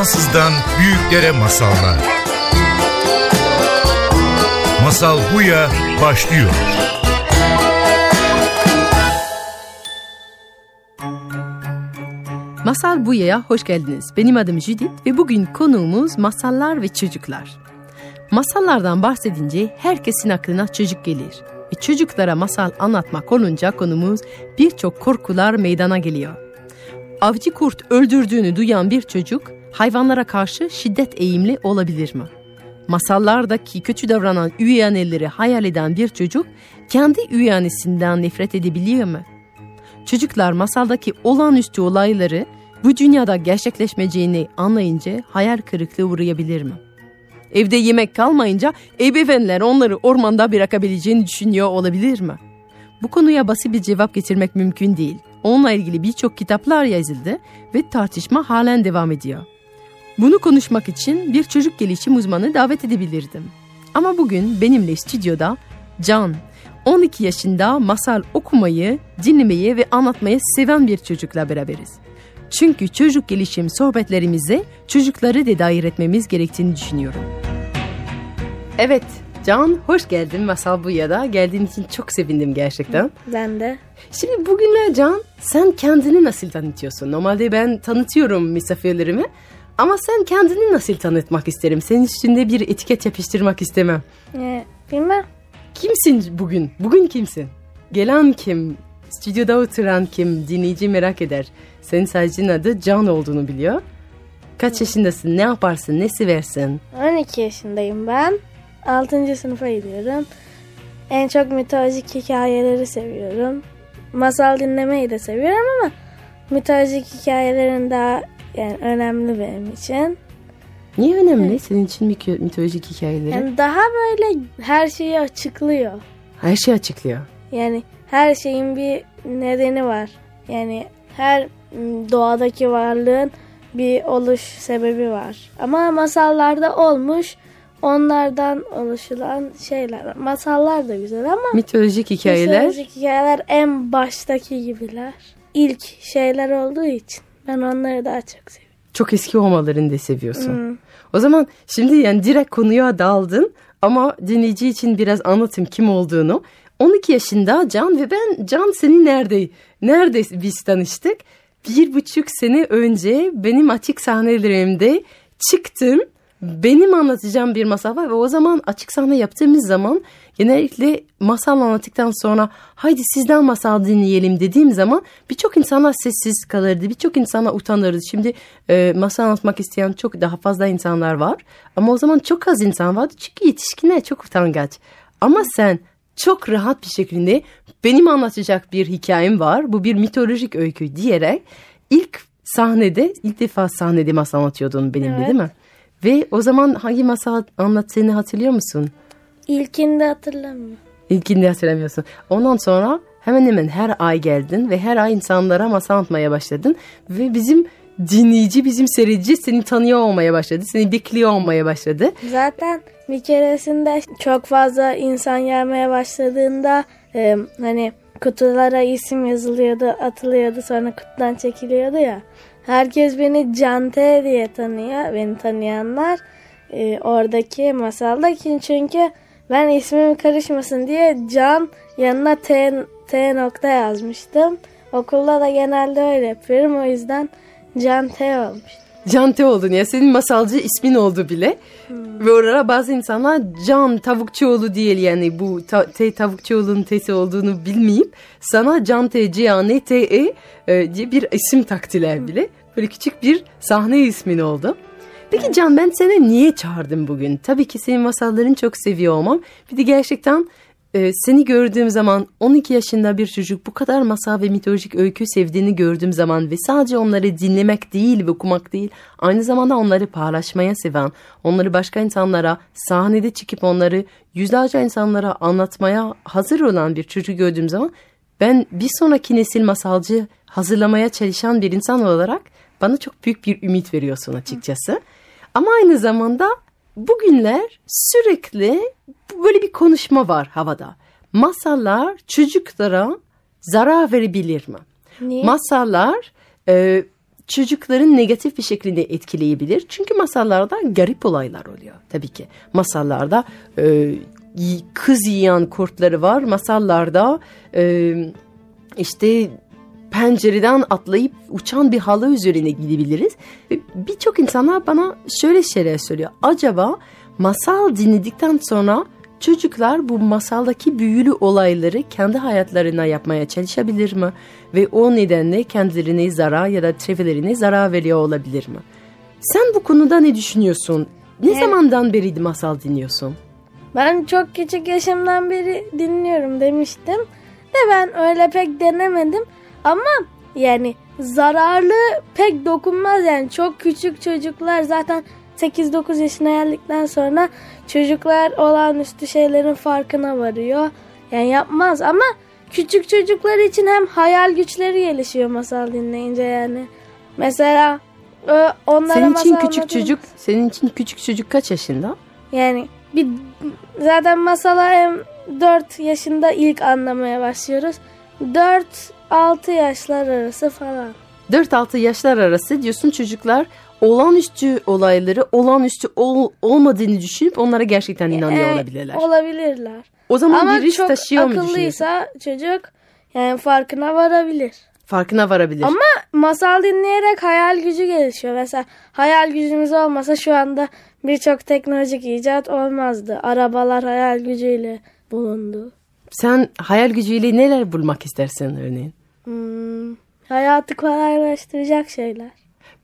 Fransızdan büyüklere masallar. Masal Buya başlıyor. Masal Buya'ya hoş geldiniz. Benim adım Judith ve bugün konuğumuz masallar ve çocuklar. Masallardan bahsedince herkesin aklına çocuk gelir. Ve çocuklara masal anlatmak olunca konumuz birçok korkular meydana geliyor. Avcı kurt öldürdüğünü duyan bir çocuk hayvanlara karşı şiddet eğimli olabilir mi? Masallardaki kötü davranan üvey anneleri hayal eden bir çocuk kendi üvey annesinden nefret edebiliyor mu? Çocuklar masaldaki olağanüstü olayları bu dünyada gerçekleşmeyeceğini anlayınca hayal kırıklığı uğrayabilir mi? Evde yemek kalmayınca ebeveynler onları ormanda bırakabileceğini düşünüyor olabilir mi? Bu konuya basit bir cevap getirmek mümkün değil. Onunla ilgili birçok kitaplar yazıldı ve tartışma halen devam ediyor. Bunu konuşmak için bir çocuk gelişim uzmanı davet edebilirdim. Ama bugün benimle stüdyoda Can, 12 yaşında masal okumayı, dinlemeyi ve anlatmayı seven bir çocukla beraberiz. Çünkü çocuk gelişim sohbetlerimize çocukları da dahil etmemiz gerektiğini düşünüyorum. Evet, Can hoş geldin Masal Buya'da. Geldiğin için çok sevindim gerçekten. Ben de. Şimdi bugünler Can, sen kendini nasıl tanıtıyorsun? Normalde ben tanıtıyorum misafirlerimi. Ama sen kendini nasıl tanıtmak isterim? Senin üstünde bir etiket yapıştırmak istemem. Ee, bilmem. Kimsin bugün? Bugün kimsin? Gelen kim? Stüdyoda oturan kim? Dinleyici merak eder. Senin sadece adı Can olduğunu biliyor. Kaç yaşındasın? Ne yaparsın? Ne seversin? 12 yaşındayım ben. 6. sınıfa gidiyorum. En çok mitolojik hikayeleri seviyorum. Masal dinlemeyi de seviyorum ama mitolojik hikayelerin daha yani önemli benim için. Niye önemli senin için mitolojik hikayeleri? Yani daha böyle her şeyi açıklıyor. Her şey açıklıyor. Yani her şeyin bir nedeni var. Yani her doğadaki varlığın bir oluş sebebi var. Ama masallarda olmuş onlardan oluşulan şeyler. Masallar da güzel ama Mitolojik hikayeler. mitolojik hikayeler en baştaki gibiler. İlk şeyler olduğu için ben onları daha çok seviyorum. Çok eski olmalarını da seviyorsun. Hmm. O zaman şimdi yani direkt konuya daldın ama dinleyici için biraz anlatayım kim olduğunu. 12 yaşında Can ve ben Can seni nerede nerede biz tanıştık? Bir buçuk sene önce benim açık sahnelerimde çıktın. Benim anlatacağım bir masal var ve o zaman açık sahne yaptığımız zaman genellikle masal anlattıktan sonra haydi sizden masal dinleyelim dediğim zaman birçok insanlar sessiz kalırdı. Birçok insana utanırdı. Şimdi e, masal anlatmak isteyen çok daha fazla insanlar var. Ama o zaman çok az insan vardı çünkü yetişkinler çok utangaç. Ama sen çok rahat bir şekilde benim anlatacak bir hikayem var. Bu bir mitolojik öykü diyerek ilk sahnede ilk defa sahnede masal anlatıyordun benimle Evet. değil mi? Ve o zaman hangi masal anlattığını hatırlıyor musun? İlkinde hatırlamıyorum. İlkinde hatırlamıyorsun. Ondan sonra hemen hemen her ay geldin ve her ay insanlara masal anlatmaya başladın. Ve bizim dinleyici, bizim seyirci seni tanıyor olmaya başladı. Seni bekliyor olmaya başladı. Zaten bir keresinde çok fazla insan gelmeye başladığında e, hani kutulara isim yazılıyordu, atılıyordu sonra kutudan çekiliyordu ya. Herkes beni Cante diye tanıyor, beni tanıyanlar. E, oradaki masaldaki çünkü ben ismim karışmasın diye Can yanına T, T nokta yazmıştım. Okulda da genelde öyle yapıyorum o yüzden Can T olmuş. Cante oldun ya senin masalcı ismin oldu bile. Ve orada bazı insanlar Can Tavukçuoğlu değil yani bu ta, T Tavukçuoğlu'nun T'si olduğunu bilmeyip sana Can T C A N T E e, diye bir isim taktiler bile. Böyle küçük bir sahne ismin oldu. Peki Can ben seni niye çağırdım bugün? Tabii ki senin masallarını çok seviyor olmam. Bir de gerçekten e, seni gördüğüm zaman 12 yaşında bir çocuk bu kadar masal ve mitolojik öykü sevdiğini gördüğüm zaman ve sadece onları dinlemek değil ve okumak değil aynı zamanda onları paylaşmaya seven, onları başka insanlara sahnede çıkıp onları yüzlerce insanlara anlatmaya hazır olan bir çocuk gördüğüm zaman ben bir sonraki nesil masalcı hazırlamaya çalışan bir insan olarak bana çok büyük bir ümit veriyorsun açıkçası. Ama aynı zamanda bugünler sürekli böyle bir konuşma var havada. Masallar çocuklara zarar verebilir mi? Niye? Masallar e, çocukların negatif bir şekilde etkileyebilir. Çünkü masallarda garip olaylar oluyor tabii ki. Masallarda e, kız yiyen kurtları var. Masallarda e, işte pencereden atlayıp uçan bir halı üzerine gidebiliriz. Birçok insanlar bana şöyle şeyler söylüyor. Acaba masal dinledikten sonra çocuklar bu masaldaki büyülü olayları kendi hayatlarına yapmaya çalışabilir mi? Ve o nedenle kendilerine zarar ya da çevrelerine zarar veriyor olabilir mi? Sen bu konuda ne düşünüyorsun? Ne evet. zamandan beri masal dinliyorsun? Ben çok küçük yaşımdan beri dinliyorum demiştim. De ben öyle pek denemedim. Ama yani zararlı pek dokunmaz yani çok küçük çocuklar zaten 8-9 yaşına geldikten sonra çocuklar olağanüstü şeylerin farkına varıyor. Yani yapmaz ama küçük çocuklar için hem hayal güçleri gelişiyor masal dinleyince yani. Mesela onlara Senin için küçük çocuk, senin için küçük çocuk kaç yaşında? Yani bir zaten masala hem 4 yaşında ilk anlamaya başlıyoruz. 4 6 yaşlar arası falan. 4-6 yaşlar arası diyorsun çocuklar olağanüstü olayları olağanüstü ol, olmadığını düşünüp onlara gerçekten inanıyor ee, olabilirler. Olabilirler. O zaman Ama bir risk taşıyor mu Ama çok akıllıysa çocuk yani farkına varabilir. Farkına varabilir. Ama masal dinleyerek hayal gücü gelişiyor. Mesela hayal gücümüz olmasa şu anda birçok teknolojik icat olmazdı. Arabalar hayal gücüyle bulundu. Sen hayal gücüyle neler bulmak istersin örneğin? Hmm, hayatı kolaylaştıracak şeyler.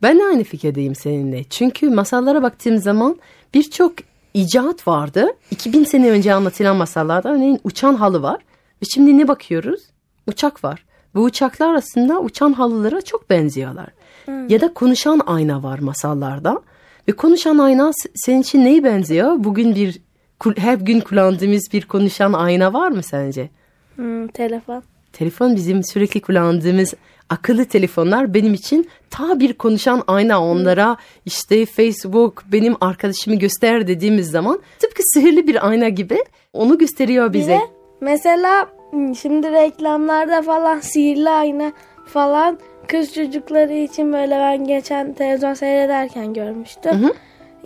Ben de aynı fikirdeyim seninle. Çünkü masallara baktığım zaman birçok icat vardı. 2000 sene önce anlatılan masallarda örneğin uçan halı var. Ve şimdi ne bakıyoruz? Uçak var. Bu uçaklar aslında uçan halılara çok benziyorlar. Hmm. Ya da konuşan ayna var masallarda. Ve konuşan ayna senin için neye benziyor? Bugün bir her gün kullandığımız bir konuşan ayna var mı sence? Hmm, telefon. Telefon bizim sürekli kullandığımız akıllı telefonlar benim için ta bir konuşan ayna onlara işte Facebook benim arkadaşımı göster dediğimiz zaman tıpkı sihirli bir ayna gibi onu gösteriyor bize. Bir de mesela şimdi reklamlarda falan sihirli ayna falan kız çocukları için böyle ben geçen televizyon seyrederken görmüştüm. Hı hı.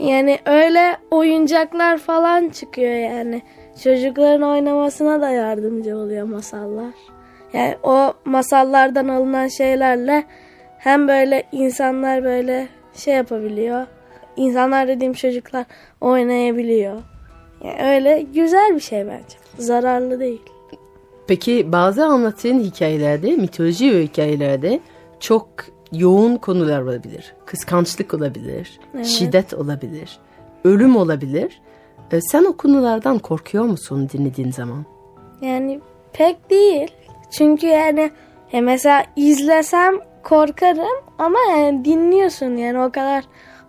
Yani öyle oyuncaklar falan çıkıyor yani. Çocukların oynamasına da yardımcı oluyor masallar. Yani o masallardan alınan şeylerle hem böyle insanlar böyle şey yapabiliyor. İnsanlar dediğim çocuklar oynayabiliyor. Yani öyle güzel bir şey bence. Zararlı değil. Peki bazı anlattığın hikayelerde, mitoloji hikayelerde çok yoğun konular olabilir. Kıskançlık olabilir, evet. şiddet olabilir, ölüm olabilir. Ee, sen o konulardan korkuyor musun dinlediğin zaman? Yani pek değil. Çünkü yani e mesela izlesem korkarım ama yani dinliyorsun yani o kadar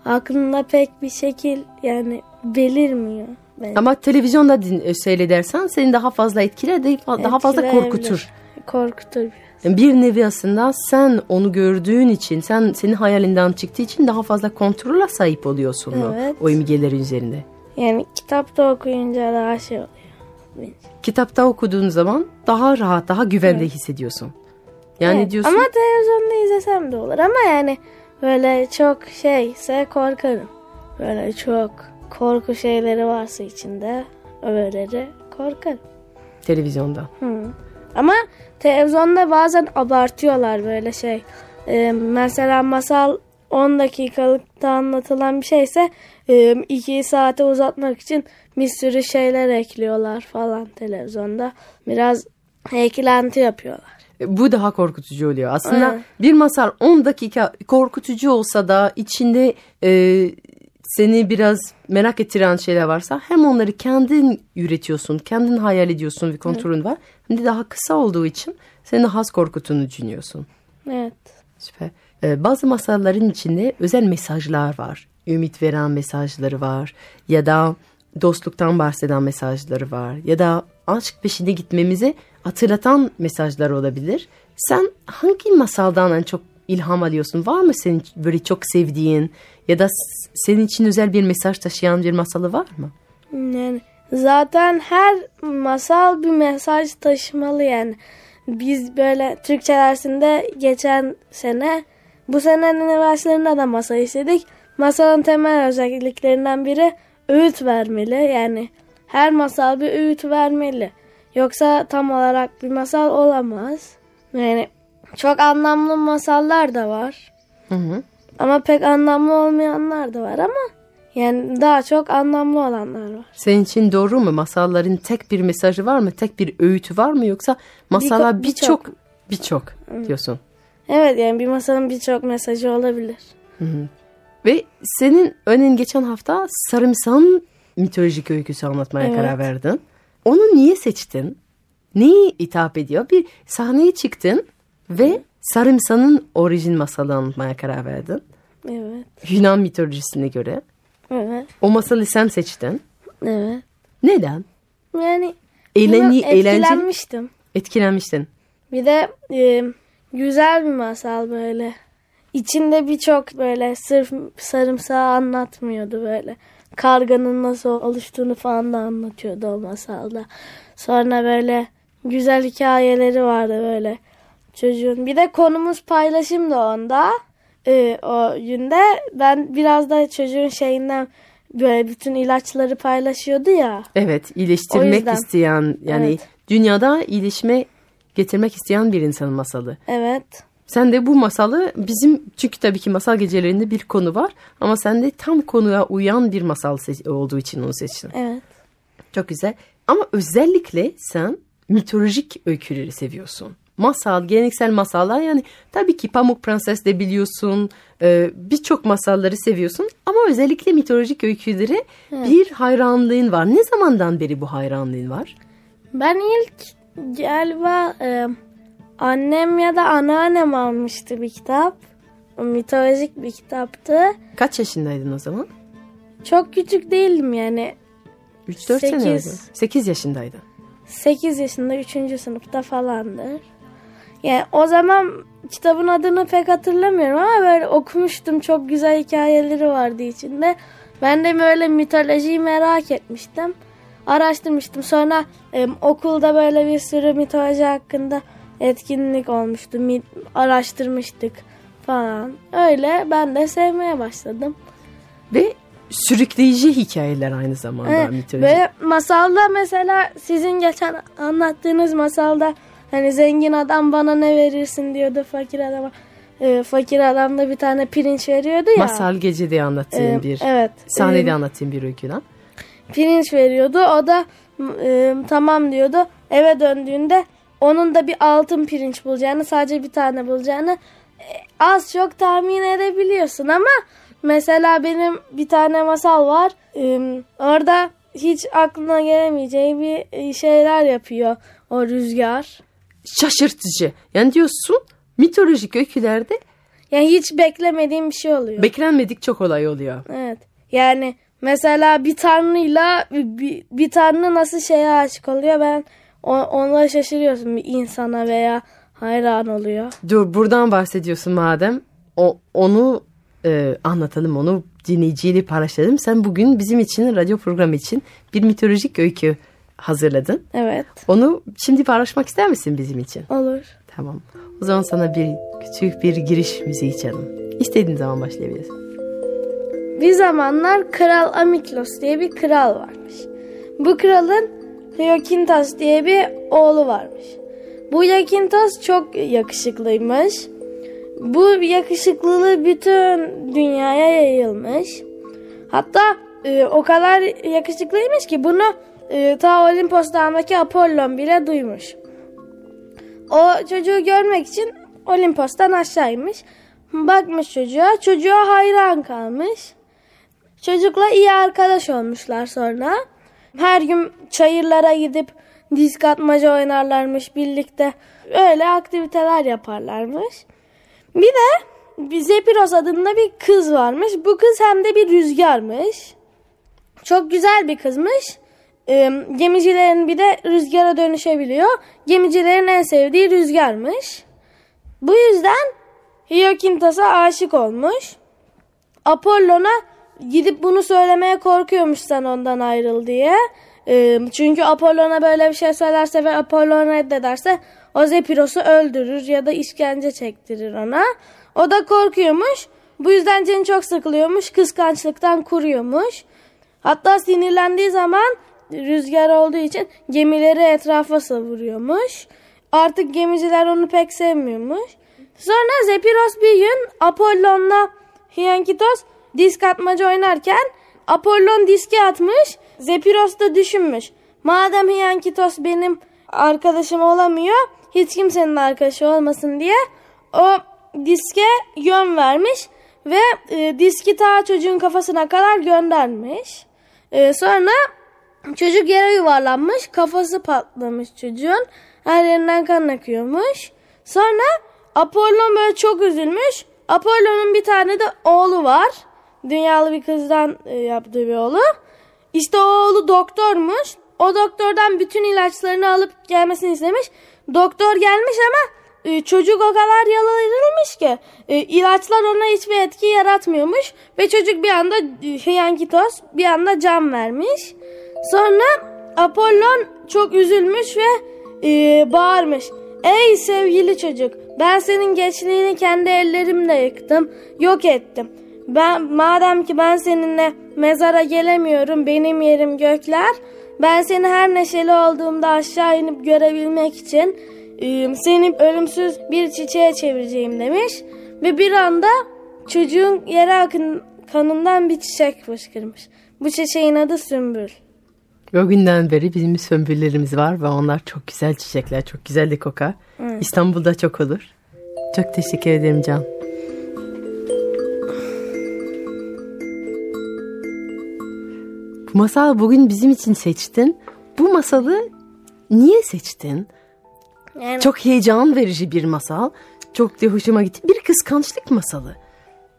aklında pek bir şekil yani belirmiyor. Bence. Ama televizyonda din, e, seyredersen seni daha fazla etkiler, daha fazla korkutur. Korkutur. Bir nevi aslında sen onu gördüğün için, sen senin hayalinden çıktığı için daha fazla kontrola sahip oluyorsun evet. o imgelerin üzerinde. Yani kitapta okuyunca daha şey oluyor. Kitapta okuduğun zaman daha rahat, daha güvende evet. hissediyorsun. Yani evet. diyorsun. Ama televizyonda izlesem de olur ama yani böyle çok şeyse korkarım. Böyle çok korku şeyleri varsa içinde öğeleri korkarım. Televizyonda. Hı. Ama televizyonda bazen abartıyorlar böyle şey. Ee, mesela masal 10 dakikalıkta anlatılan bir şeyse 2 e, saate uzatmak için bir sürü şeyler ekliyorlar falan televizyonda. Biraz eklenti yapıyorlar. E, bu daha korkutucu oluyor. Aslında evet. bir masal 10 dakika korkutucu olsa da içinde e, seni biraz merak ettiren şeyler varsa hem onları kendin üretiyorsun, kendin hayal ediyorsun ve kontrolün evet. var. Hem de daha kısa olduğu için seni daha az korkuttuğunu düşünüyorsun. Evet. Süper. Ee, bazı masalların içinde özel mesajlar var. Ümit veren mesajları var ya da dostluktan bahseden mesajları var ya da aşk peşinde gitmemizi hatırlatan mesajlar olabilir. Sen hangi masaldan en çok ilham alıyorsun? Var mı senin böyle çok sevdiğin ya da senin için özel bir mesaj taşıyan bir masalı var mı? Yani zaten her masal bir mesaj taşımalı yani. Biz böyle Türkçe dersinde geçen sene Bu senenin üniversitelerinde de masal işledik. Masalın temel özelliklerinden biri öğüt vermeli. Yani her masal bir öğüt vermeli. Yoksa tam olarak bir masal olamaz. Yani çok anlamlı masallar da var. Hı hı. Ama pek anlamlı olmayanlar da var ama yani daha çok anlamlı olanlar var. Senin için doğru mu? Masalların tek bir mesajı var mı? Tek bir öğütü var mı? Yoksa masala birçok- birçok birçok diyorsun. Evet yani bir masalın birçok mesajı olabilir. Ve senin örneğin geçen hafta sarımsağın mitolojik öyküsü anlatmaya Evet. karar verdin. Onu niye seçtin? Neyi hitap ediyor? Bir sahneye çıktın ve sarımsağın orijin masalı anlatmaya karar verdin. Evet. Yunan mitolojisine göre. Evet. O masalı sen seçtin. Evet. Neden? Yani Eğleni, etkilenmiştim. etkilenmiştin. Bir de e, güzel bir masal böyle. İçinde birçok böyle sırf sarımsağı anlatmıyordu böyle. Karganın nasıl oluştuğunu falan da anlatıyordu o masalda. Sonra böyle güzel hikayeleri vardı böyle çocuğun. Bir de konumuz paylaşım da onda. E, o günde ben biraz da çocuğun şeyinden böyle bütün ilaçları paylaşıyordu ya. Evet, iyileştirmek yüzden. isteyen yani Evet. dünyada iyileşme getirmek isteyen bir insanın masalı. Evet. Sen de bu masalı bizim çünkü tabii ki masal gecelerinde bir konu var ama sen de tam konuya uyan bir masal olduğu için onu seçtin. Evet. Çok güzel. Ama özellikle sen mitolojik öyküleri seviyorsun. Masal, geleneksel masallar yani tabii ki Pamuk Prenses de biliyorsun. e, Birçok masalları seviyorsun ama özellikle mitolojik öykülere bir hayranlığın var. Ne zamandan beri bu hayranlığın var? Ben ilk galiba e, annem ya da anneannem almıştı bir kitap. O mitolojik bir kitaptı. Kaç yaşındaydın o zaman? Çok küçük değildim yani. 3-4 sene Sekiz. önce. 8 yaşındaydın. 8 yaşında 3. sınıfta falandır. Yani o zaman kitabın adını pek hatırlamıyorum ama böyle okumuştum. Çok güzel hikayeleri vardı içinde. Ben de böyle mitolojiyi merak etmiştim. Araştırmıştım. Sonra e, okulda böyle bir sürü mitoloji hakkında etkinlik olmuştu. Mi- araştırmıştık falan. Öyle ben de sevmeye başladım. Ve sürükleyici hikayeler aynı zamanda Evet, mitoloji. Böyle masalda mesela sizin geçen anlattığınız masalda hani zengin adam bana ne verirsin diyordu fakir adama. Ee, fakir adam da bir tane pirinç veriyordu ya. Masal gecede anlattığın Ee, bir, evet. sahnede Ee, anlattığın bir öyküden. pirinç veriyordu. O da e, tamam diyordu. Eve döndüğünde onun da bir altın pirinç bulacağını, sadece bir tane bulacağını e, az çok tahmin edebiliyorsun ama mesela benim bir tane masal var. E, orada hiç aklına gelemeyeceği bir e, şeyler yapıyor o rüzgar. Şaşırtıcı. Yani diyorsun mitolojik öykülerde Yani hiç beklemediğim bir şey oluyor. beklenmedik çok olay oluyor. Evet. Yani mesela bir tanrıyla bir, bir tanrı nasıl şeye aşık oluyor ben o- ona şaşırıyorsun bir insana veya hayran oluyor. Dur buradan bahsediyorsun madem. O, onu e, anlatalım onu dinleyiciyle paylaşalım. Sen bugün bizim için radyo programı için bir mitolojik öykü hazırladın. Evet. Onu şimdi paylaşmak ister misin bizim için? Olur. Tamam. O zaman sana bir küçük bir giriş müziği çalalım. İstediğin zaman başlayabilirsin. Bir zamanlar Kral Amiklos diye bir kral varmış. Bu kralın Hyokintas diye bir oğlu varmış. Bu Hyokintas çok yakışıklıymış. Bu yakışıklılığı bütün dünyaya yayılmış. Hatta e, o kadar yakışıklıymış ki bunu e, ta Olimpos Dağı'ndaki Apollon bile duymuş. O çocuğu görmek için Olimpos'tan aşağıymış. Bakmış çocuğa. Çocuğa hayran kalmış. Çocukla iyi arkadaş olmuşlar sonra. Her gün çayırlara gidip disk atmaca oynarlarmış birlikte. Öyle aktiviteler yaparlarmış. Bir de bir Zepiros adında bir kız varmış. Bu kız hem de bir rüzgarmış. Çok güzel bir kızmış. Ee, gemicilerin bir de rüzgara dönüşebiliyor. Gemicilerin en sevdiği rüzgarmış. Bu yüzden Hyokintas'a aşık olmuş. Apollon'a gidip bunu söylemeye korkuyormuş sen ondan ayrıl diye. Ee, çünkü Apollon'a böyle bir şey söylerse ve Apollon reddederse o Zepiros'u öldürür ya da işkence çektirir ona. O da korkuyormuş. Bu yüzden canı çok sıkılıyormuş. Kıskançlıktan kuruyormuş. Hatta sinirlendiği zaman rüzgar olduğu için gemileri etrafa savuruyormuş. Artık gemiciler onu pek sevmiyormuş. Sonra Zepiros bir gün Apollon'la Hyankitos disk atmaca oynarken Apollon diski atmış. Zepiros da düşünmüş. Madem Hyankitos benim arkadaşım olamıyor hiç kimsenin arkadaşı olmasın diye o diske yön vermiş ve e, diski ta çocuğun kafasına kadar göndermiş. E, sonra çocuk yere yuvarlanmış kafası patlamış çocuğun her yerinden kan akıyormuş. Sonra Apollon böyle çok üzülmüş. Apollon'un bir tane de oğlu var. Dünyalı bir kızdan e, yaptığı bir oğlu. İşte o oğlu doktormuş. O doktordan bütün ilaçlarını alıp gelmesini istemiş. Doktor gelmiş ama e, çocuk o kadar yalanılmış ki e, ilaçlar ona hiçbir etki yaratmıyormuş. Ve çocuk bir anda Hyankitos bir anda can vermiş. Sonra Apollon çok üzülmüş ve e, bağırmış. Ey sevgili çocuk ben senin gençliğini kendi ellerimle yıktım, yok ettim. Ben madem ki ben seninle mezara gelemiyorum, benim yerim gökler. Ben seni her neşeli olduğumda aşağı inip görebilmek için e, seni ölümsüz bir çiçeğe çevireceğim demiş. Ve bir anda çocuğun yere akın kanından bir çiçek fışkırmış. Bu çiçeğin adı Sümbül. O günden beri bizim sömbüllerimiz var ve onlar çok güzel çiçekler, çok güzel de kokar. Evet. İstanbul'da çok olur. Çok teşekkür ederim Can. Bu masal bugün bizim için seçtin. Bu masalı niye seçtin? Yani... Çok heyecan verici bir masal. Çok da hoşuma gitti. Bir kıskançlık masalı.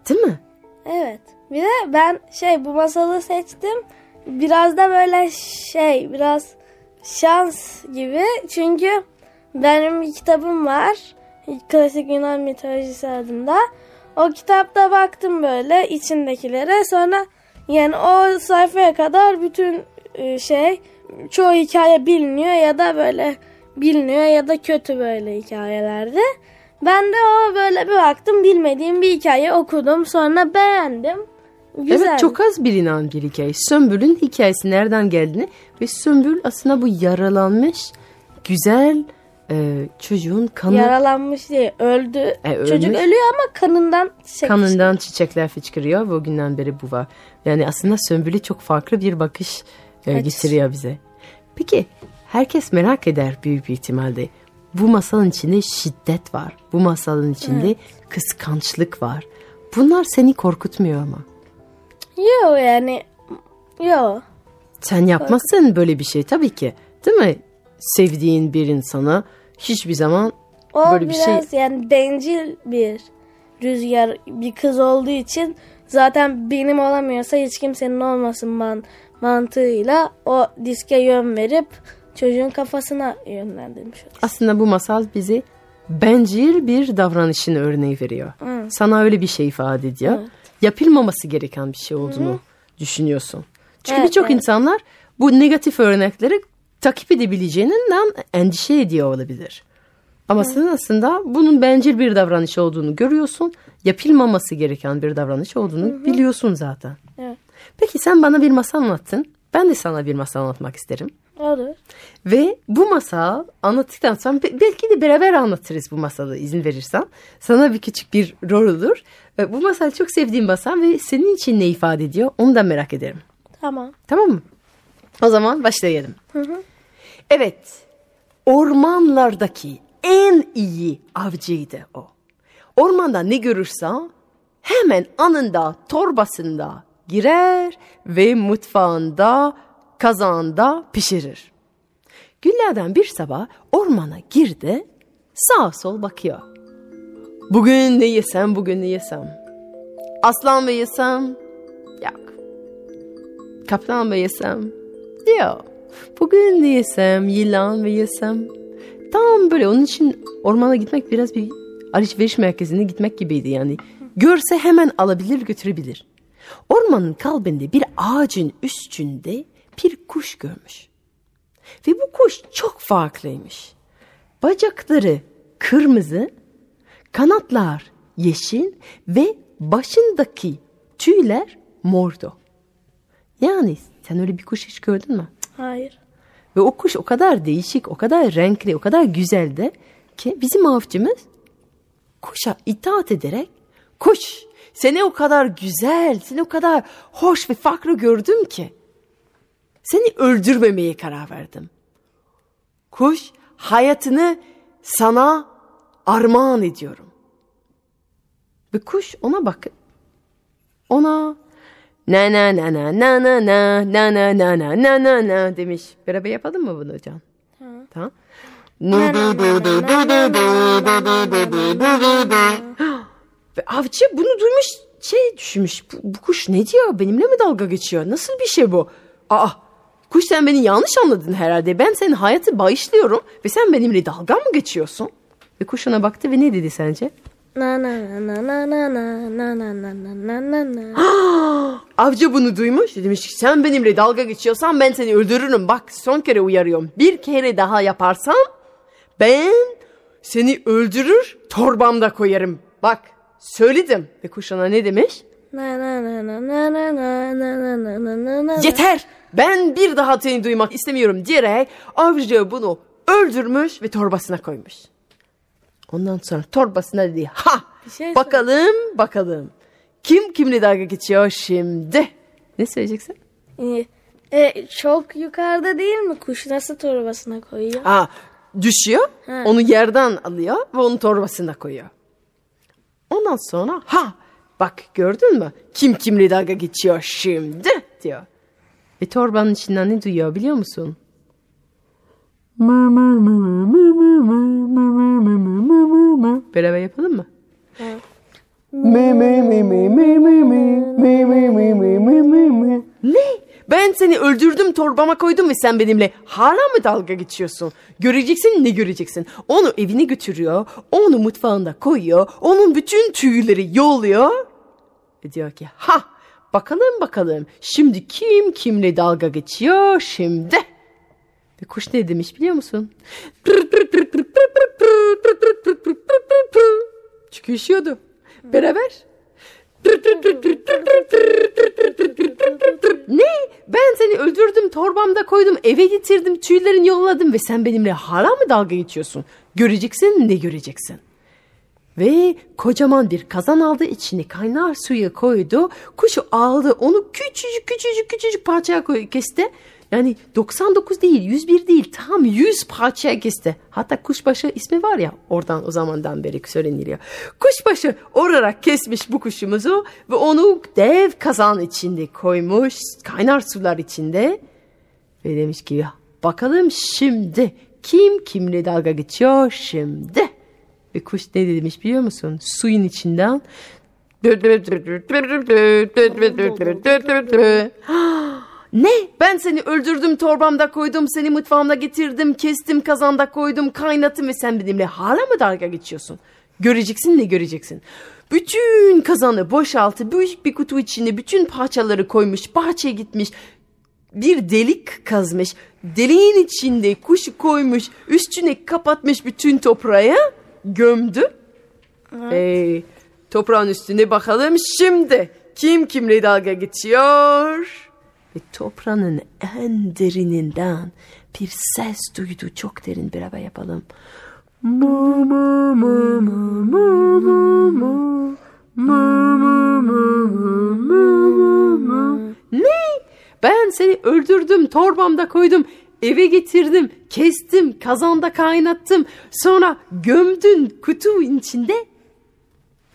Değil mi? Evet. Bir de ben şey bu masalı seçtim. Biraz da böyle şey biraz şans gibi. Çünkü benim bir kitabım var. Klasik Yunan mitolojisi adında. O kitapta baktım böyle içindekilere. Sonra yani o sayfaya kadar bütün e, şey çoğu hikaye biliniyor ya da böyle biliniyor ya da kötü böyle hikayelerde. Ben de o böyle bir baktım bilmediğim bir hikaye okudum sonra beğendim. Güzel. Evet çok az bilinen bir hikaye. Sömbül'ün hikayesi nereden geldiğini ve Sömbül aslında bu yaralanmış güzel e, çocuğun kanı... Yaralanmış diye öldü. E, Çocuk ölüyor ama kanından çiçek Kanından çiçekler fışkırıyor ve o günden beri bu var. Yani aslında Sömbül'e çok farklı bir bakış e, getiriyor bize. Peki herkes merak eder büyük bir ihtimalle. Bu masalın içinde şiddet var. Bu masalın içinde evet. kıskançlık var. Bunlar seni korkutmuyor mu? Yok yani yok. Sen yapmazsın böyle bir şey tabii ki. Değil mi? Sevdiğin bir insana hiçbir zaman o böyle bir şey... biraz yani bencil bir rüzgar bir kız olduğu için zaten benim olamıyorsa hiç kimsenin olmasın man mantığıyla o diske yön verip çocuğun kafasına yönlendirmiş. Aslında bu masal bizi bencil bir davranışın örneği veriyor. Hı. Sana öyle bir şey ifade ediyor. Evet. Yapılmaması gereken bir şey olduğunu Hı. düşünüyorsun. Çünkü evet, birçok evet. insanlar bu negatif örnekleri takip edebileceğinden endişe ediyor olabilir. Ama sen aslında bunun bencil bir davranış olduğunu görüyorsun. Yapılmaması gereken bir davranış olduğunu Hı-hı. biliyorsun zaten. Evet. Peki sen bana bir masal anlattın. Ben de sana bir masal anlatmak isterim. Olur. Ve bu masal anlattıktan sonra belki de beraber anlatırız bu masalı izin verirsen. Sana bir küçük bir rol olur. Bu masal çok sevdiğim masal ve senin için ne ifade ediyor onu da merak ederim. Tamam. Tamam mı? O zaman başlayalım. Hı hı. Evet, ormanlardaki en iyi avcıydı o. Ormanda ne görürse hemen anında torbasında girer ve mutfağında kazanda pişirir. Günlerden bir sabah ormana girdi, sağ sol bakıyor. Bugün ne yesem, bugün ne yesem. Aslan mı yesem? Yok. Kaplan mı yesem? Yok. Bugün ne yesem, yılan mı yesem? Tam böyle onun için ormana gitmek biraz bir alışveriş merkezine gitmek gibiydi yani. Görse hemen alabilir götürebilir. Ormanın kalbinde bir ağacın üstünde bir kuş görmüş. Ve bu kuş çok farklıymış. Bacakları kırmızı, kanatlar yeşil ve başındaki tüyler mordu. Yani sen öyle bir kuş hiç gördün mü? Hayır. Ve o kuş o kadar değişik, o kadar renkli, o kadar güzeldi ki bizim avcımız kuşa itaat ederek kuş seni o kadar güzel, seni o kadar hoş ve farklı gördüm ki seni öldürmemeye karar verdim. Kuş hayatını sana armağan ediyorum. Ve kuş ona bakıp ona na na na na na na na na na na na na na na demiş. Beraber yapalım mı bunu hocam? Tamam. Ve avcı bunu duymuş şey düşünmüş. Bu, bu kuş ne diyor? Benimle mi dalga geçiyor? Nasıl bir şey bu? Aa kuş sen beni yanlış anladın herhalde. Ben senin hayatı bağışlıyorum ve sen benimle dalga mı geçiyorsun? Ve kuş ona baktı ve ne dedi sence? Na na na na na na na na na na na na na. Avcı bunu duymuş. Demiş ki sen benimle dalga geçiyorsan ben seni öldürürüm. Bak son kere uyarıyorum. Bir kere daha yaparsan ben seni öldürür torbamda koyarım. Bak söyledim. Ve kuş ona ne demiş? Na na na na na na na na na na na na. Yeter ben bir daha seni duymak istemiyorum diyerek avcı bunu öldürmüş ve torbasına koymuş. Ondan sonra torbasına dedi ha Bir şey bakalım bakalım kim kimle dalga geçiyor şimdi. Ne söyleyeceksin? Ee, E, çok yukarıda değil mi? Kuş nasıl torbasına koyuyor? Ha, düşüyor, Ha. onu yerden alıyor ve onu torbasına koyuyor. Ondan sonra ha bak gördün mü kim kimle dalga geçiyor şimdi diyor. Ve torbanın içinden ne duyuyor biliyor musun? Beraber yapalım mı? Ne? Ben seni öldürdüm torbama koydum ve sen benimle hala mı dalga geçiyorsun? Göreceksin ne göreceksin? Onu evine götürüyor, onu mutfağında koyuyor, onun bütün tüyleri yoluyor. Ve diyor ki ha bakalım bakalım şimdi kim kimle dalga geçiyor şimdi? Ve kuş ne demiş biliyor musun? Çünkü üşüyordu. Beraber. Ne? Ben seni öldürdüm, torbamda koydum, eve getirdim, tüylerini yolladım ve sen benimle hala mı dalga geçiyorsun? Göreceksin, ne göreceksin? Ve kocaman bir kazan aldı, içine kaynar suyu koydu. Kuşu aldı, onu küçücük küçücük küçücük parçaya koy, kesti. Yani 99 değil, 101 değil, tam 100 parçaya kesti. Hatta kuşbaşı ismi var ya, oradan o zamandan beri söyleniliyor. Kuşbaşı olarak kesmiş bu kuşumuzu ve onu dev kazan içinde koymuş, kaynar sular içinde. Ve demiş ki bakalım şimdi kim kimle dalga geçiyor şimdi? Ve kuş ne demiş biliyor musun? Suyun içinden ne? Ben seni öldürdüm, torbamda koydum, seni mutfağımda getirdim, kestim, kazanda koydum, kaynattım ve sen benimle hala mı dalga geçiyorsun? Göreceksin ne göreceksin? Bütün kazanı boşaltı, büyük bir kutu içinde bütün parçaları koymuş, bahçeye gitmiş, bir delik kazmış, deliğin içinde kuşu koymuş, üstüne kapatmış bütün toprağı, gömdü. Ee, toprağın üstüne bakalım şimdi kim kimle dalga geçiyor? Ve toprağın en derininden bir ses duydu. Çok derin beraber yapalım. Mu, mu, mu, mu, mu, mu, mu. Mu, mu, mu, mu, mu, mu. Ne? Ben seni öldürdüm, torbamda koydum, eve getirdim, kestim, kazanda kaynattım. Sonra gömdün kutu içinde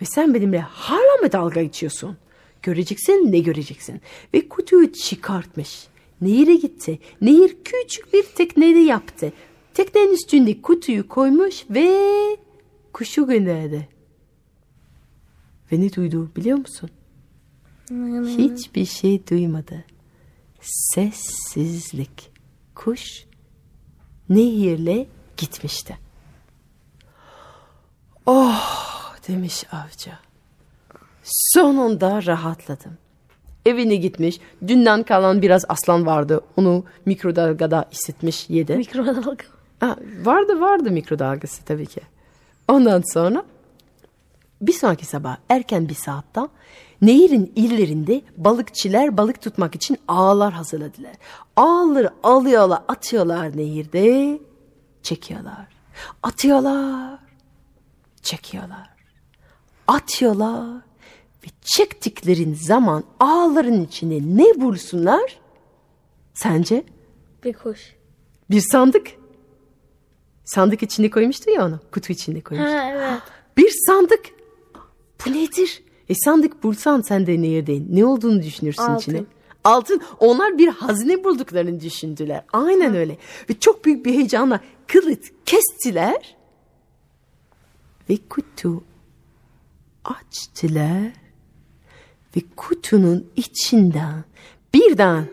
ve sen benimle hala mı dalga geçiyorsun? Göreceksin ne göreceksin? Ve kutuyu çıkartmış. Nehire gitti. Nehir küçük bir tekneyi yaptı. Teknenin üstünde kutuyu koymuş ve kuşu gönderdi. Ve ne duydu biliyor musun? Hiçbir şey duymadı. Sessizlik. Kuş nehirle gitmişti. Oh demiş avcı. Sonunda rahatladım. Evine gitmiş. Dünden kalan biraz aslan vardı. Onu mikrodalgada hissetmiş yedi. Mikrodalga. Ha, vardı vardı mikrodalgası tabii ki. Ondan sonra bir sonraki sabah erken bir saatte nehirin illerinde balıkçılar balık tutmak için ağlar hazırladılar. Ağları alıyorlar atıyorlar nehirde çekiyorlar. Atıyorlar çekiyorlar. Atıyorlar ve çektiklerin zaman ağların içinde ne bulsunlar? Sence? Bir kuş. Bir sandık. Sandık içinde koymuştu ya onu. Kutu içinde koymuştu. Ha evet. Bir sandık. Bu nedir? E sandık bulsan sen de nerede? Ne olduğunu düşünürsün Altın. içine. Altın. Onlar bir hazine bulduklarını düşündüler. Aynen öyle. Ve çok büyük bir heyecanla kılıç kestiler. Ve kutu açtılar. Ve kutunun içinden birden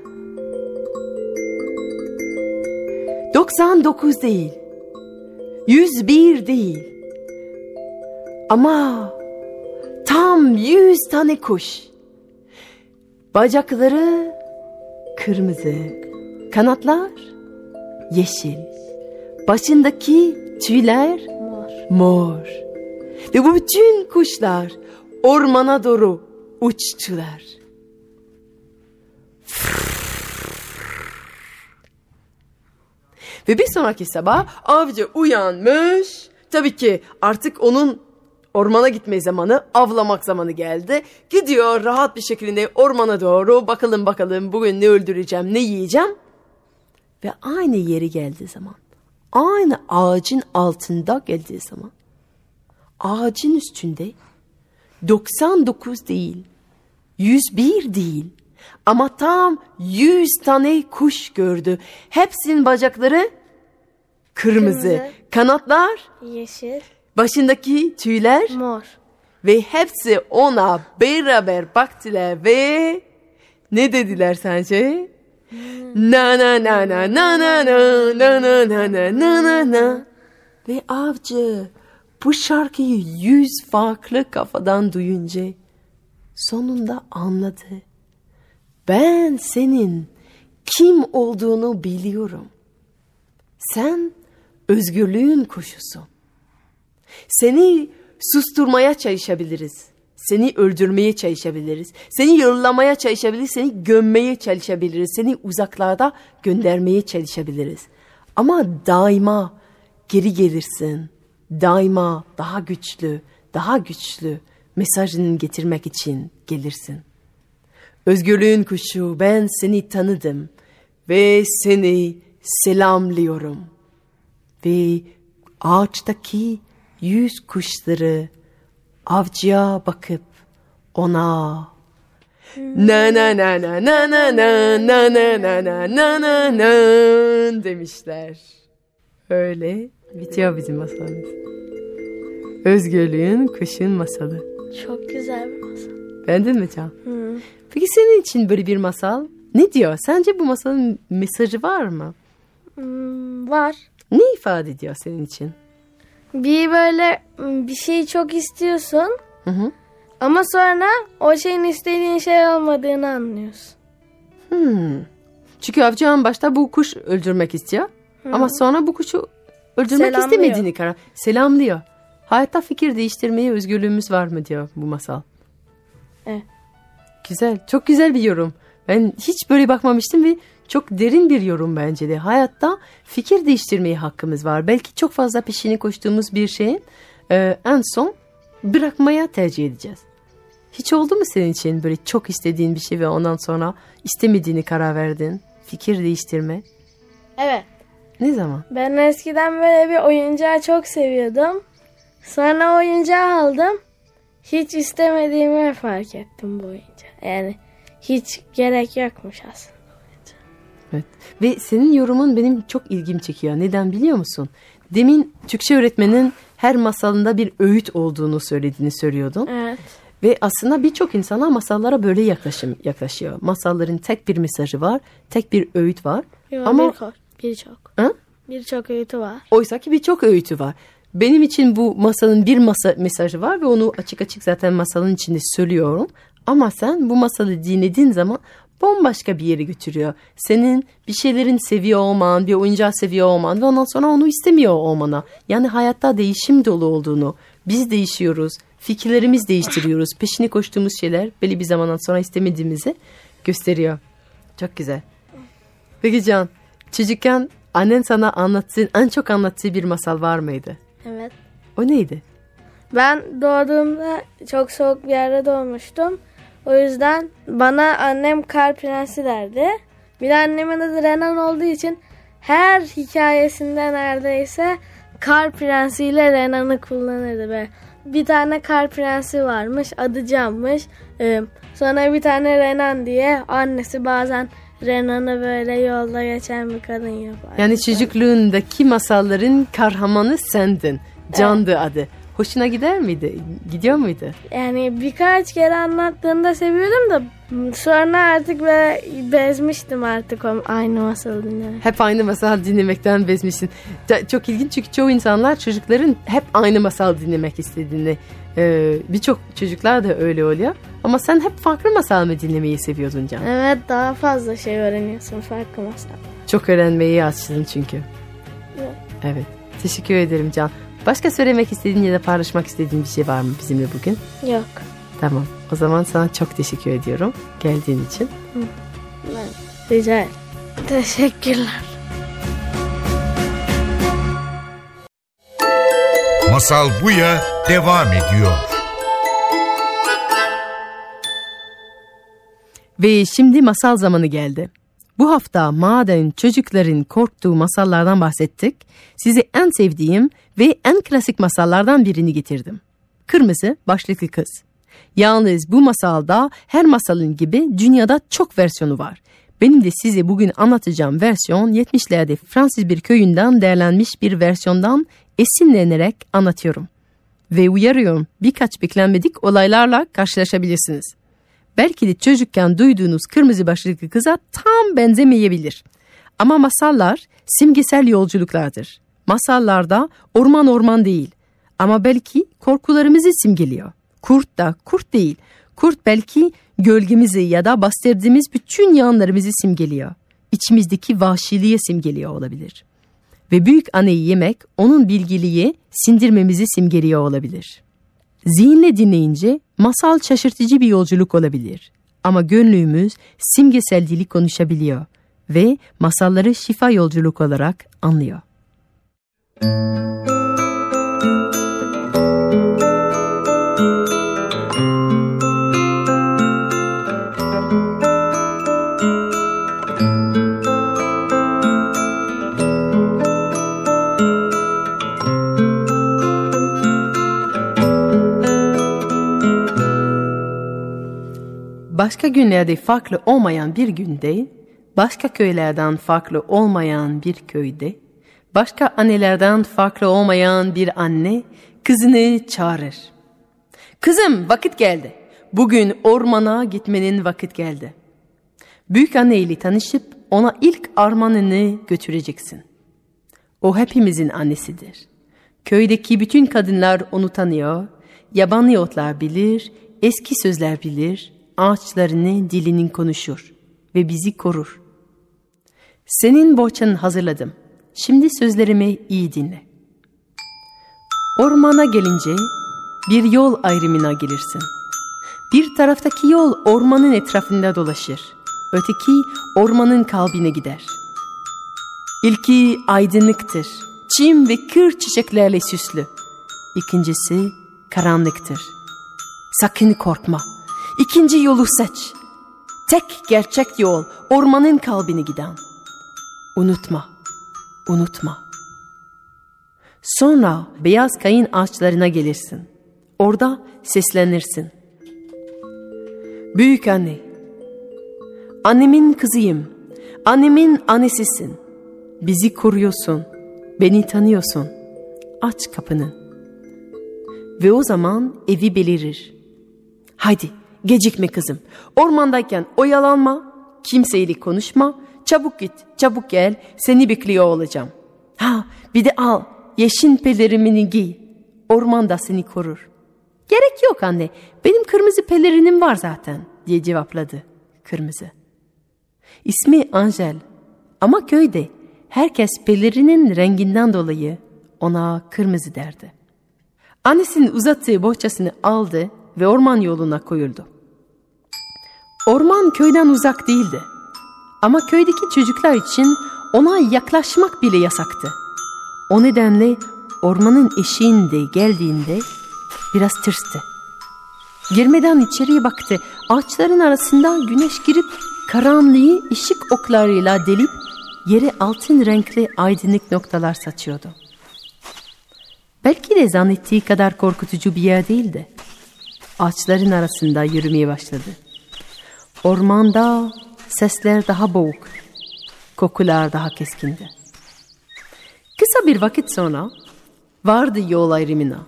99 değil. 101 değil. Ama tam 100 tane kuş. Bacakları kırmızı, kanatlar yeşil. Başındaki tüyler Mor. mor. Ve bu bütün kuşlar ormana doğru uçtular. Ve bir sonraki sabah avcı uyanmış. Tabii ki artık onun ormana gitme zamanı, avlamak zamanı geldi. Gidiyor rahat bir şekilde ormana doğru. Bakalım bakalım bugün ne öldüreceğim, ne yiyeceğim. Ve aynı yeri geldiği zaman, aynı ağacın altında geldiği zaman, ağacın üstünde 99 değil, 101 değil ama tam 100 tane kuş gördü. Hepsinin bacakları kırmızı, Kırmızı. kanatlar, Yeşil. Başındaki tüyler Mor. ve hepsi ona beraber baktılar ve ne dediler sence? Na na na na na na na na na na na na na na ve avcı bu şarkıyı yüz farklı kafadan duyunca sonunda anladı. Ben senin kim olduğunu biliyorum. Sen özgürlüğün kuşusun. Seni susturmaya çalışabiliriz. Seni öldürmeye çalışabiliriz. Seni yollamaya çalışabiliriz. Seni gömmeye çalışabiliriz. Seni uzaklarda göndermeye çalışabiliriz. Ama daima geri gelirsin. Daima daha güçlü, daha güçlü mesajını getirmek için gelirsin. Özgürlüğün kuşu ben seni tanıdım ve seni selamlıyorum. Ve ağaçtaki yüz kuşları avcıya bakıp ona na na na na na na na na na na na na na na demişler. Öyle bitiyor bizim masalımız. Özgürlüğün kuşun masalı. Çok güzel bir masal. Beğendin mi Can? Hı. Peki senin için böyle bir masal ne diyor? Sence bu masalın mesajı var mı? Hmm, var. Ne ifade ediyor senin için? Bir böyle bir şeyi çok istiyorsun Hı hı. ama sonra o şeyin istediğin şey olmadığını anlıyorsun. Hmm. Çünkü avcı en başta bu kuş öldürmek istiyor. Ama sonra bu kuşu öldürmek Selamlıyor. istemediğini karar. Selamlıyor. Hayatta fikir değiştirmeye özgürlüğümüz var mı diyor bu masal. Evet. Güzel. Çok güzel bir yorum. Ben hiç böyle bakmamıştım ve çok derin bir yorum bence de. Hayatta fikir değiştirmeye hakkımız var. Belki çok fazla peşini koştuğumuz bir şeyin e, en son bırakmaya tercih edeceğiz. Hiç oldu mu senin için böyle çok istediğin bir şey ve ondan sonra istemediğini karar verdin? Fikir değiştirme. Evet. Ne zaman? Ben eskiden böyle bir oyuncağı çok seviyordum. Sonra oyuncağı aldım. Hiç istemediğimi fark ettim bu oyuncağı. Yani hiç gerek yokmuş aslında. Evet. Ve senin yorumun benim çok ilgim çekiyor. Neden biliyor musun? Demin Türkçe öğretmenin her masalında bir öğüt olduğunu söylediğini söylüyordun. Evet. Ve aslında birçok insana masallara böyle yaklaşım yaklaşıyor. Masalların tek bir mesajı var, tek bir öğüt var. Yo, Ama birçok. Birçok. Birçok öğütü var. oysa ki birçok öğütü var. Benim için bu masalın bir masa mesajı var ve onu açık açık zaten masalın içinde söylüyorum. Ama sen bu masalı dinlediğin zaman bambaşka bir yere götürüyor. Senin bir şeylerin seviyor olman, bir oyuncağı seviyor olman ve ondan sonra onu istemiyor olmana. Yani hayatta değişim dolu olduğunu, biz değişiyoruz, fikirlerimiz değiştiriyoruz. Peşini koştuğumuz şeyler belli bir zamandan sonra istemediğimizi gösteriyor. Çok güzel. Peki Can, çocukken annen sana anlattığın, en çok anlattığı bir masal var mıydı? Evet. O neydi? Ben doğduğumda çok soğuk bir yerde doğmuştum. O yüzden bana annem kar prensi derdi. Bir de annemin adı Renan olduğu için her hikayesinde neredeyse kar prensiyle Renan'ı kullanırdı be. Bir tane kar prensi varmış adı Can'mış. Ee, sonra bir tane Renan diye annesi bazen Renan'ı böyle yolda geçen bir kadın yapar. Yani çocukluğundaki masalların kahramanı sendin. Can'dı adı. Hoşuna gider miydi? Gidiyor muydu? Yani birkaç kere anlattığında seviyordum da sonra artık böyle bezmiştim artık aynı masalı dinlemek. Hep aynı masal dinlemekten bezmişsin. Çok ilginç çünkü çoğu insanlar çocukların hep aynı masal dinlemek istediğini. Ee, Birçok çocuklar da öyle oluyor. Ama sen hep farklı masal mı dinlemeyi seviyordun Can? Evet daha fazla şey öğreniyorsun farklı masal. Çok öğrenmeyi açtın çünkü. Evet. Evet. Teşekkür ederim Can. Başka söylemek istediğin ya da paylaşmak istediğin bir şey var mı bizimle bugün? Yok. Tamam. O zaman sana çok teşekkür ediyorum geldiğin için. Rica. Teşekkürler. Masal Buya devam ediyor. Ve şimdi masal zamanı geldi. Bu hafta madem çocukların korktuğu masallardan bahsettik, size en sevdiğim ve en klasik masallardan birini getirdim. Kırmızı başlıklı kız. Yalnız bu masalda her masalın gibi dünyada çok versiyonu var. Benim de size bugün anlatacağım versiyon 70'lerde Fransız bir köyünden değerlenmiş bir versiyondan esinlenerek anlatıyorum. Ve uyarıyorum birkaç beklenmedik olaylarla karşılaşabilirsiniz. Belki de çocukken duyduğunuz kırmızı başlıklı kıza tam benzemeyebilir. Ama masallar simgesel yolculuklardır. Masallarda orman orman değil ama belki korkularımızı simgeliyor. Kurt da kurt değil. Kurt belki gölgemizi ya da bastırdığımız bütün yanlarımızı simgeliyor. İçimizdeki vahşiliği simgeliyor olabilir. Ve büyük anneyi yemek onun bilgiliği sindirmemizi simgeliyor olabilir. Zihinle dinleyince masal şaşırtıcı bir yolculuk olabilir. Ama gönlümüz simgesel dili konuşabiliyor ve masalları şifa yolculuk olarak anlıyor. Başka günlerde farklı olmayan bir günde, başka köylerden farklı olmayan bir köyde, başka annelerden farklı olmayan bir anne kızını çağırır. Kızım vakit geldi. Bugün ormana gitmenin vakit geldi. Büyük anne ile tanışıp ona ilk armağanını götüreceksin. O hepimizin annesidir. Köydeki bütün kadınlar onu tanıyor, yabani otlar bilir, eski sözler bilir, ağaçlarını dilinin konuşur ve bizi korur. Senin bohçanı hazırladım. Şimdi sözlerimi iyi dinle. Ormana gelince bir yol ayrımına gelirsin. Bir taraftaki yol ormanın etrafında dolaşır. Öteki ormanın kalbine gider. İlki aydınlıktır. Çim ve kır çiçeklerle süslü. İkincisi karanlıktır. Sakın korkma. İkinci yolu seç. Tek gerçek yol ormanın kalbine giden. Unutma, unutma. Sonra beyaz kayın ağaçlarına gelirsin. Orada seslenirsin. Büyük anne, annemin kızıyım, annemin annesisin. Bizi koruyorsun, beni tanıyorsun. Aç kapını. Ve o zaman evi belirir. Haydi gecikme kızım. Ormandayken oyalanma, kimseyle konuşma. Çabuk git, çabuk gel. Seni bekliyor olacağım. Ha, bir de al. Yeşil pelerimini giy. Ormanda seni korur. Gerek yok anne. Benim kırmızı pelerinim var zaten diye cevapladı kırmızı. İsmi Angel ama köyde herkes pelerinin renginden dolayı ona kırmızı derdi. Annesinin uzattığı bohçasını aldı ve orman yoluna koyuldu. Orman köyden uzak değildi. Ama köydeki çocuklar için ona yaklaşmak bile yasaktı. O nedenle ormanın eşiğinde geldiğinde biraz tırstı. Girmeden içeriye baktı. Ağaçların arasında güneş girip karanlığı ışık oklarıyla delip yere altın renkli aydınlık noktalar saçıyordu. Belki de zannettiği kadar korkutucu bir yer değildi. Ağaçların arasında yürümeye başladı. Ormanda sesler daha boğuk, kokular daha keskindi. Kısa bir vakit sonra vardı yol ayrımına.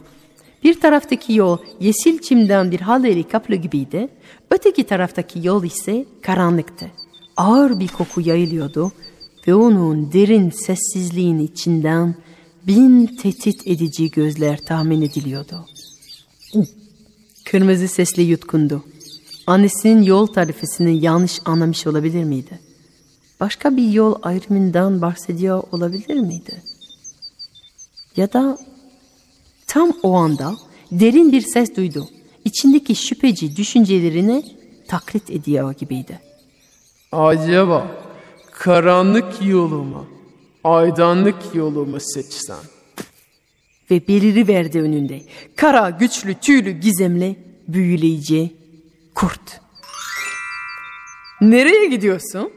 Bir taraftaki yol yeşil çimden bir haleli kaplı gibiydi. Öteki taraftaki yol ise karanlıktı. Ağır bir koku yayılıyordu ve onun derin sessizliğin içinden bin tehdit edici gözler tahmin ediliyordu. Kırmızı sesli yutkundu. Annesinin yol tarifesini yanlış anlamış olabilir miydi? Başka bir yol ayrımından bahsediyor olabilir miydi? Ya da tam o anda derin bir ses duydu. İçindeki şüpheci düşüncelerini taklit ediyor gibiydi. Acaba karanlık yolu mu, aydınlık yolu mu seçsem? Ve beliri verdi önünde. Kara, güçlü, tüylü, gizemli, büyüleyici, kurt. Nereye gidiyorsun?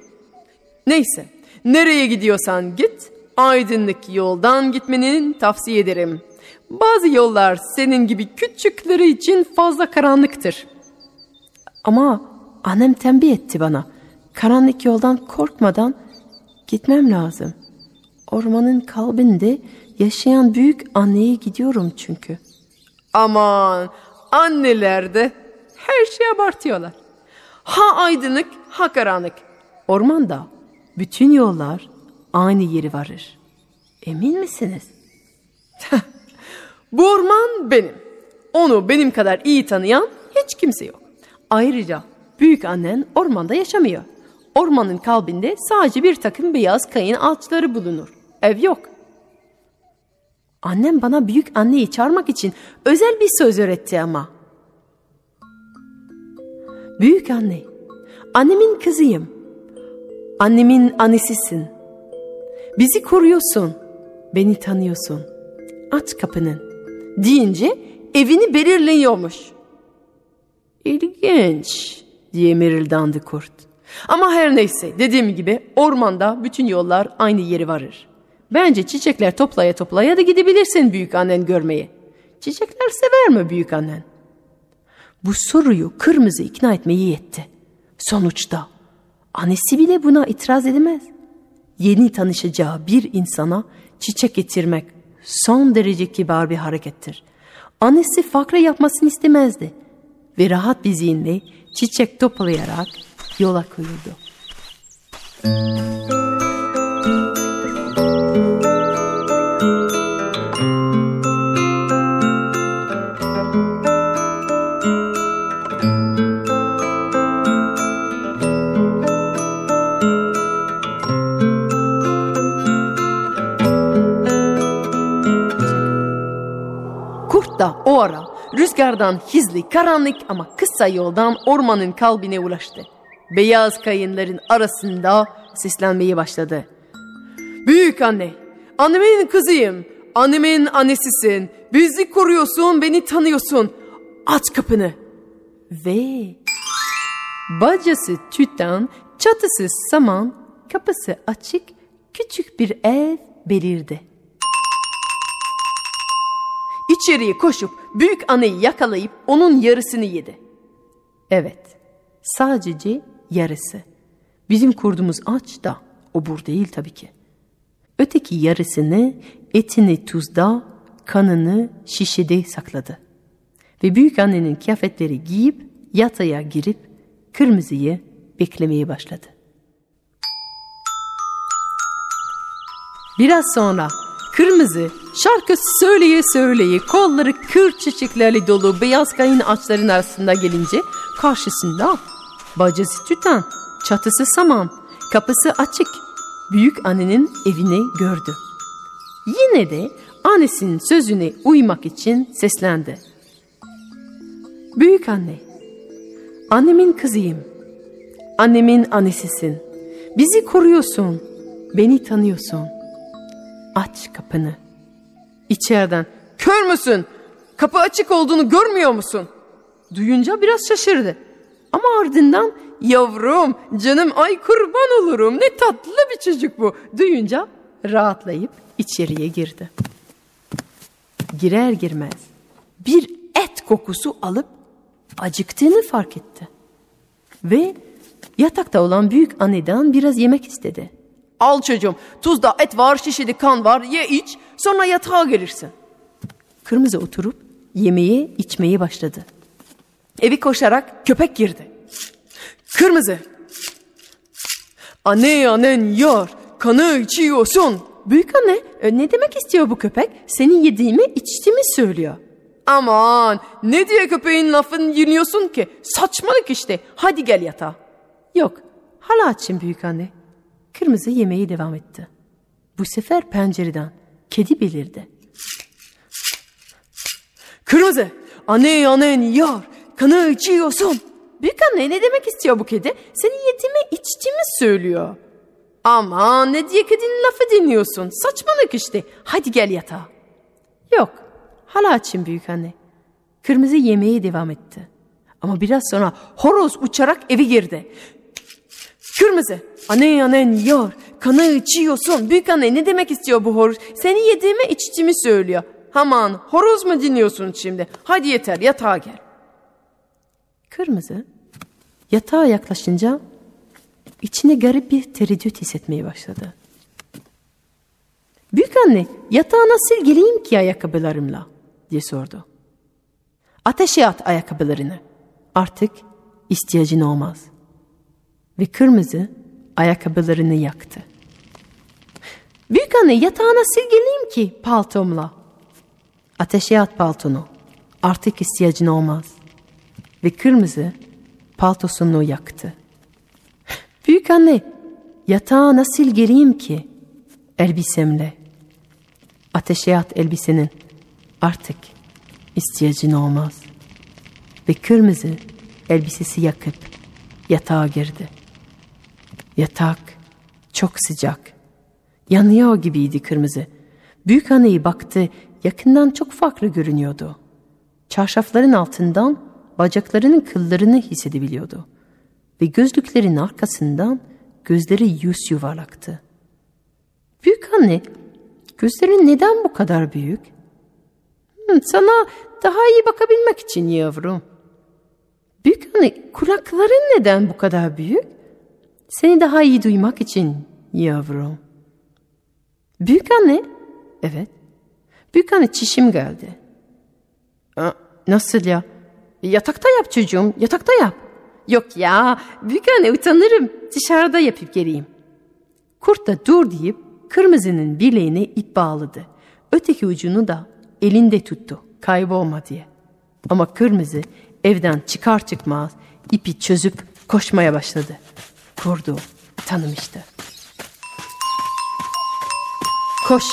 Neyse, nereye gidiyorsan git, aydınlık yoldan gitmeni tavsiye ederim. Bazı yollar senin gibi küçükleri için fazla karanlıktır. Ama annem tembih etti bana. Karanlık yoldan korkmadan gitmem lazım. Ormanın kalbinde yaşayan büyük anneye gidiyorum çünkü. Aman anneler de her şeyi abartıyorlar. Ha aydınlık ha karanlık. Ormanda bütün yollar aynı yeri varır. Emin misiniz? Bu orman benim. Onu benim kadar iyi tanıyan hiç kimse yok. Ayrıca büyük annen ormanda yaşamıyor. Ormanın kalbinde sadece bir takım beyaz kayın ağaçları bulunur. Ev yok. Annem bana büyük anneyi çağırmak için özel bir söz öğretti ama. Büyük anne, annemin kızıyım. Annemin annesisin. Bizi koruyorsun. Beni tanıyorsun. Aç kapını. Deyince evini belirliyormuş. İlginç diye mırıldandı kurt. Ama her neyse dediğim gibi ormanda bütün yollar aynı yeri varır. Bence çiçekler toplaya toplaya da gidebilirsin büyük annen görmeye. Çiçekler sever mi büyük annen? Bu soruyu kırmızı ikna etmeyi yetti. Sonuçta annesi bile buna itiraz edemez. Yeni tanışacağı bir insana çiçek getirmek son derece kibar bir harekettir. Annesi fakra yapmasını istemezdi ve rahat bir zihinle çiçek toplayarak yola koyuldu. Kurt rüzgardan hizli, karanlık ama kısa yoldan ormanın kalbine ulaştı. Beyaz kayınların arasında seslenmeye başladı. Büyük anne, annemin kızıyım, annemin annesisin, bizi koruyorsun, beni tanıyorsun. Aç kapını. Ve bacası tüten, çatısı saman, kapısı açık, küçük bir ev belirdi. İçeriye koşup büyük anayı yakalayıp onun yarısını yedi. Evet, sadece yarısı. Bizim kurdumuz aç da obur değil tabii ki. Öteki yarısını etini tuzda, kanını şişede sakladı. Ve büyük annenin kıyafetleri giyip yataya girip kırmızıyı beklemeye başladı. Biraz sonra kırmızı şarkı söyleye söyleye kolları kır çiçeklerle dolu beyaz kayın ağaçların arasında gelince karşısında bacası tüten, çatısı saman, Kapısı açık. Büyük annenin evini gördü. Yine de annesinin sözüne uymak için seslendi. Büyük anne, annemin kızıyım. Annemin annesisin. Bizi koruyorsun. Beni tanıyorsun. Aç kapını. İçeriden, kör müsün? Kapı açık olduğunu görmüyor musun? Duyunca biraz şaşırdı. Ama ardından yavrum, canım ay kurban olurum ne tatlı bir çocuk bu. Duyunca rahatlayıp içeriye girdi. Girer girmez bir et kokusu alıp acıktığını fark etti. Ve yatakta olan büyük anneden biraz yemek istedi. Al çocuğum tuzda et var şişede kan var ye iç sonra yatağa gelirsin. Kırmızı oturup yemeği içmeye başladı. Evi koşarak köpek girdi. Kırmızı. Anne annen yar kanı içiyorsun. Büyük anne e, ne demek istiyor bu köpek? Senin yediğimi içtiğimi söylüyor. Aman ne diye köpeğin lafını dinliyorsun ki? Saçmalık işte. Hadi gel yatağa. Yok hala açım büyük anne. Kırmızı yemeği devam etti. Bu sefer pencereden kedi belirdi. Kırmızı anne annen yar kanı içiyorsun. Büyük anne ne demek istiyor bu kedi? Senin yediğimi içtiğimi söylüyor. Aman ne diye kedinin lafı dinliyorsun? Saçmalık işte. Hadi gel yatağa. Yok. Hala açım büyük anne. Kırmızı yemeğe devam etti. Ama biraz sonra horoz uçarak evi girdi. Kırmızı. Anne annen yor. Kanı içiyorsun. Büyük anne ne demek istiyor bu horoz? Seni yediğimi içtiğimi söylüyor. Aman horoz mu dinliyorsun şimdi? Hadi yeter yatağa gel. Kırmızı yatağa yaklaşınca içine garip bir tereddüt hissetmeye başladı. Büyük anne yatağa nasıl geleyim ki ayakkabılarımla diye sordu. Ateşe at ayakkabılarını. Artık ihtiyacın olmaz. Ve kırmızı ayakkabılarını yaktı. Büyük anne yatağa nasıl geleyim ki paltomla? Ateşe at paltonu. Artık ihtiyacın olmaz. Ve kırmızı paltosunu yaktı. Büyük anne yatağa nasıl ki? Elbisemle. Ateşe at elbisenin. Artık ihtiyacın olmaz. Ve kırmızı elbisesi yakıp yatağa girdi. Yatak çok sıcak. Yanıyor gibiydi kırmızı. Büyük anneyi baktı, yakından çok farklı görünüyordu. Çarşafların altından bacaklarının kıllarını hissedebiliyordu. Ve gözlüklerin arkasından gözleri yüz yuvarlaktı. Büyük anne, gözlerin neden bu kadar büyük? Sana daha iyi bakabilmek için yavrum. Büyük anne, kulakların neden bu kadar büyük? Seni daha iyi duymak için yavrum. Büyük anne, evet. Büyük anne çişim geldi. Aa, nasıl ya? Yatakta yap çocuğum, yatakta yap. Yok ya, büyük anne utanırım. Dışarıda yapıp geleyim. Kurt da dur deyip kırmızının bileğine ip bağladı. Öteki ucunu da elinde tuttu, kaybolma diye. Ama kırmızı evden çıkar çıkmaz ipi çözüp koşmaya başladı. Kurdu tanımıştı. Koş.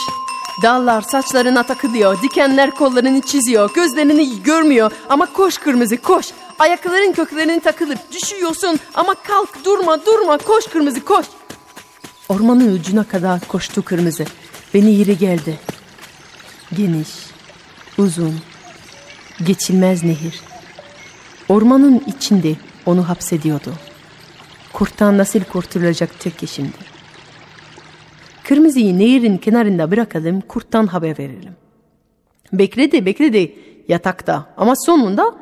Dallar saçlarına takılıyor, dikenler kollarını çiziyor, gözlerini görmüyor ama koş kırmızı koş. Ayakların köklerini takılıp düşüyorsun ama kalk durma durma koş kırmızı koş. Ormanın ucuna kadar koştu kırmızı ve nehire geldi. Geniş, uzun, geçilmez nehir. Ormanın içinde onu hapsediyordu. Kurttan nasıl kurtulacak tek kişimdir. Kırmızıyı nehirin kenarında bırakalım, kurttan haber verelim. Bekledi, bekledi yatakta ama sonunda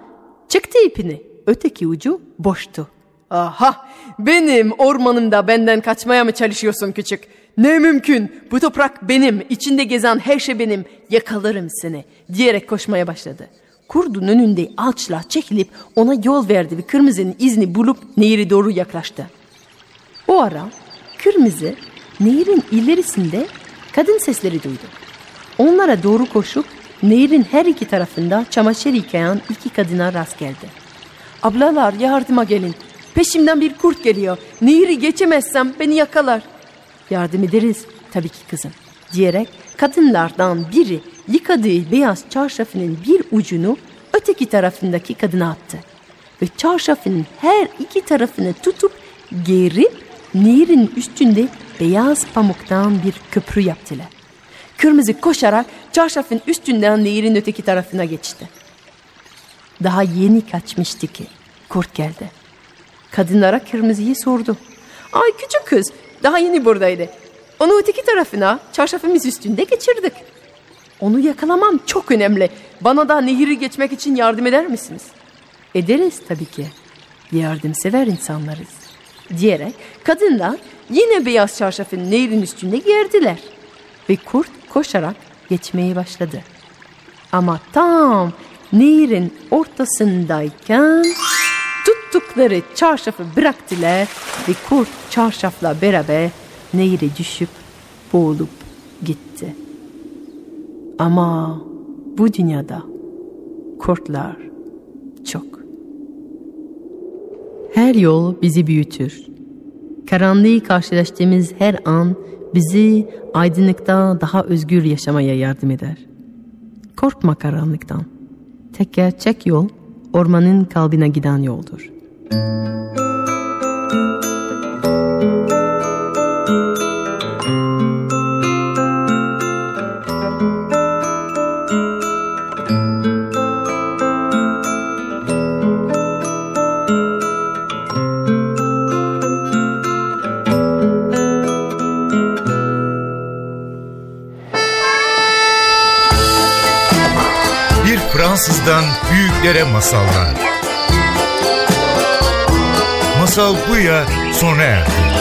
çıktı ipini. Öteki ucu boştu. Aha, benim ormanımda benden kaçmaya mı çalışıyorsun küçük? Ne mümkün, bu toprak benim, içinde gezen her şey benim, yakalarım seni diyerek koşmaya başladı. Kurdun önünde alçla çekilip ona yol verdi ve kırmızının izini bulup nehire doğru yaklaştı. O ara kırmızı Nehirin ilerisinde kadın sesleri duydu. Onlara doğru koşup nehirin her iki tarafında çamaşır yıkayan iki kadına rast geldi. Ablalar yardıma gelin. Peşimden bir kurt geliyor. Nehri geçemezsem beni yakalar. Yardım ederiz tabii ki kızım diyerek kadınlardan biri yıkadığı beyaz çarşafının bir ucunu öteki tarafındaki kadına attı. Ve çarşafının her iki tarafını tutup gerip nehrin üstünde beyaz pamuktan bir köprü yaptılar. Kırmızı koşarak çarşafın üstünden nehrin öteki tarafına geçti. Daha yeni kaçmıştı ki kurt geldi. Kadınlara kırmızıyı sordu. Ay küçük kız daha yeni buradaydı. Onu öteki tarafına çarşafımız üstünde geçirdik. Onu yakalamam çok önemli. Bana da nehri geçmek için yardım eder misiniz? Ederiz tabii ki. Yardımsever insanlarız. Diyerek kadınlar yine beyaz çarşafın nehrin üstünde gerdiler. Ve kurt koşarak geçmeye başladı. Ama tam nehrin ortasındayken tuttukları çarşafı bıraktılar ve kurt çarşafla beraber nehre düşüp boğulup gitti. Ama bu dünyada kurtlar çok. Her yol bizi büyütür. Karanlığı karşılaştığımız her an bizi aydınlıkta daha özgür yaşamaya yardım eder. Korkma karanlıktan. Tek gerçek yol ormanın kalbine giden yoldur. Bir Fransızdan büyüklere masallar. Masal Buya sona erdi.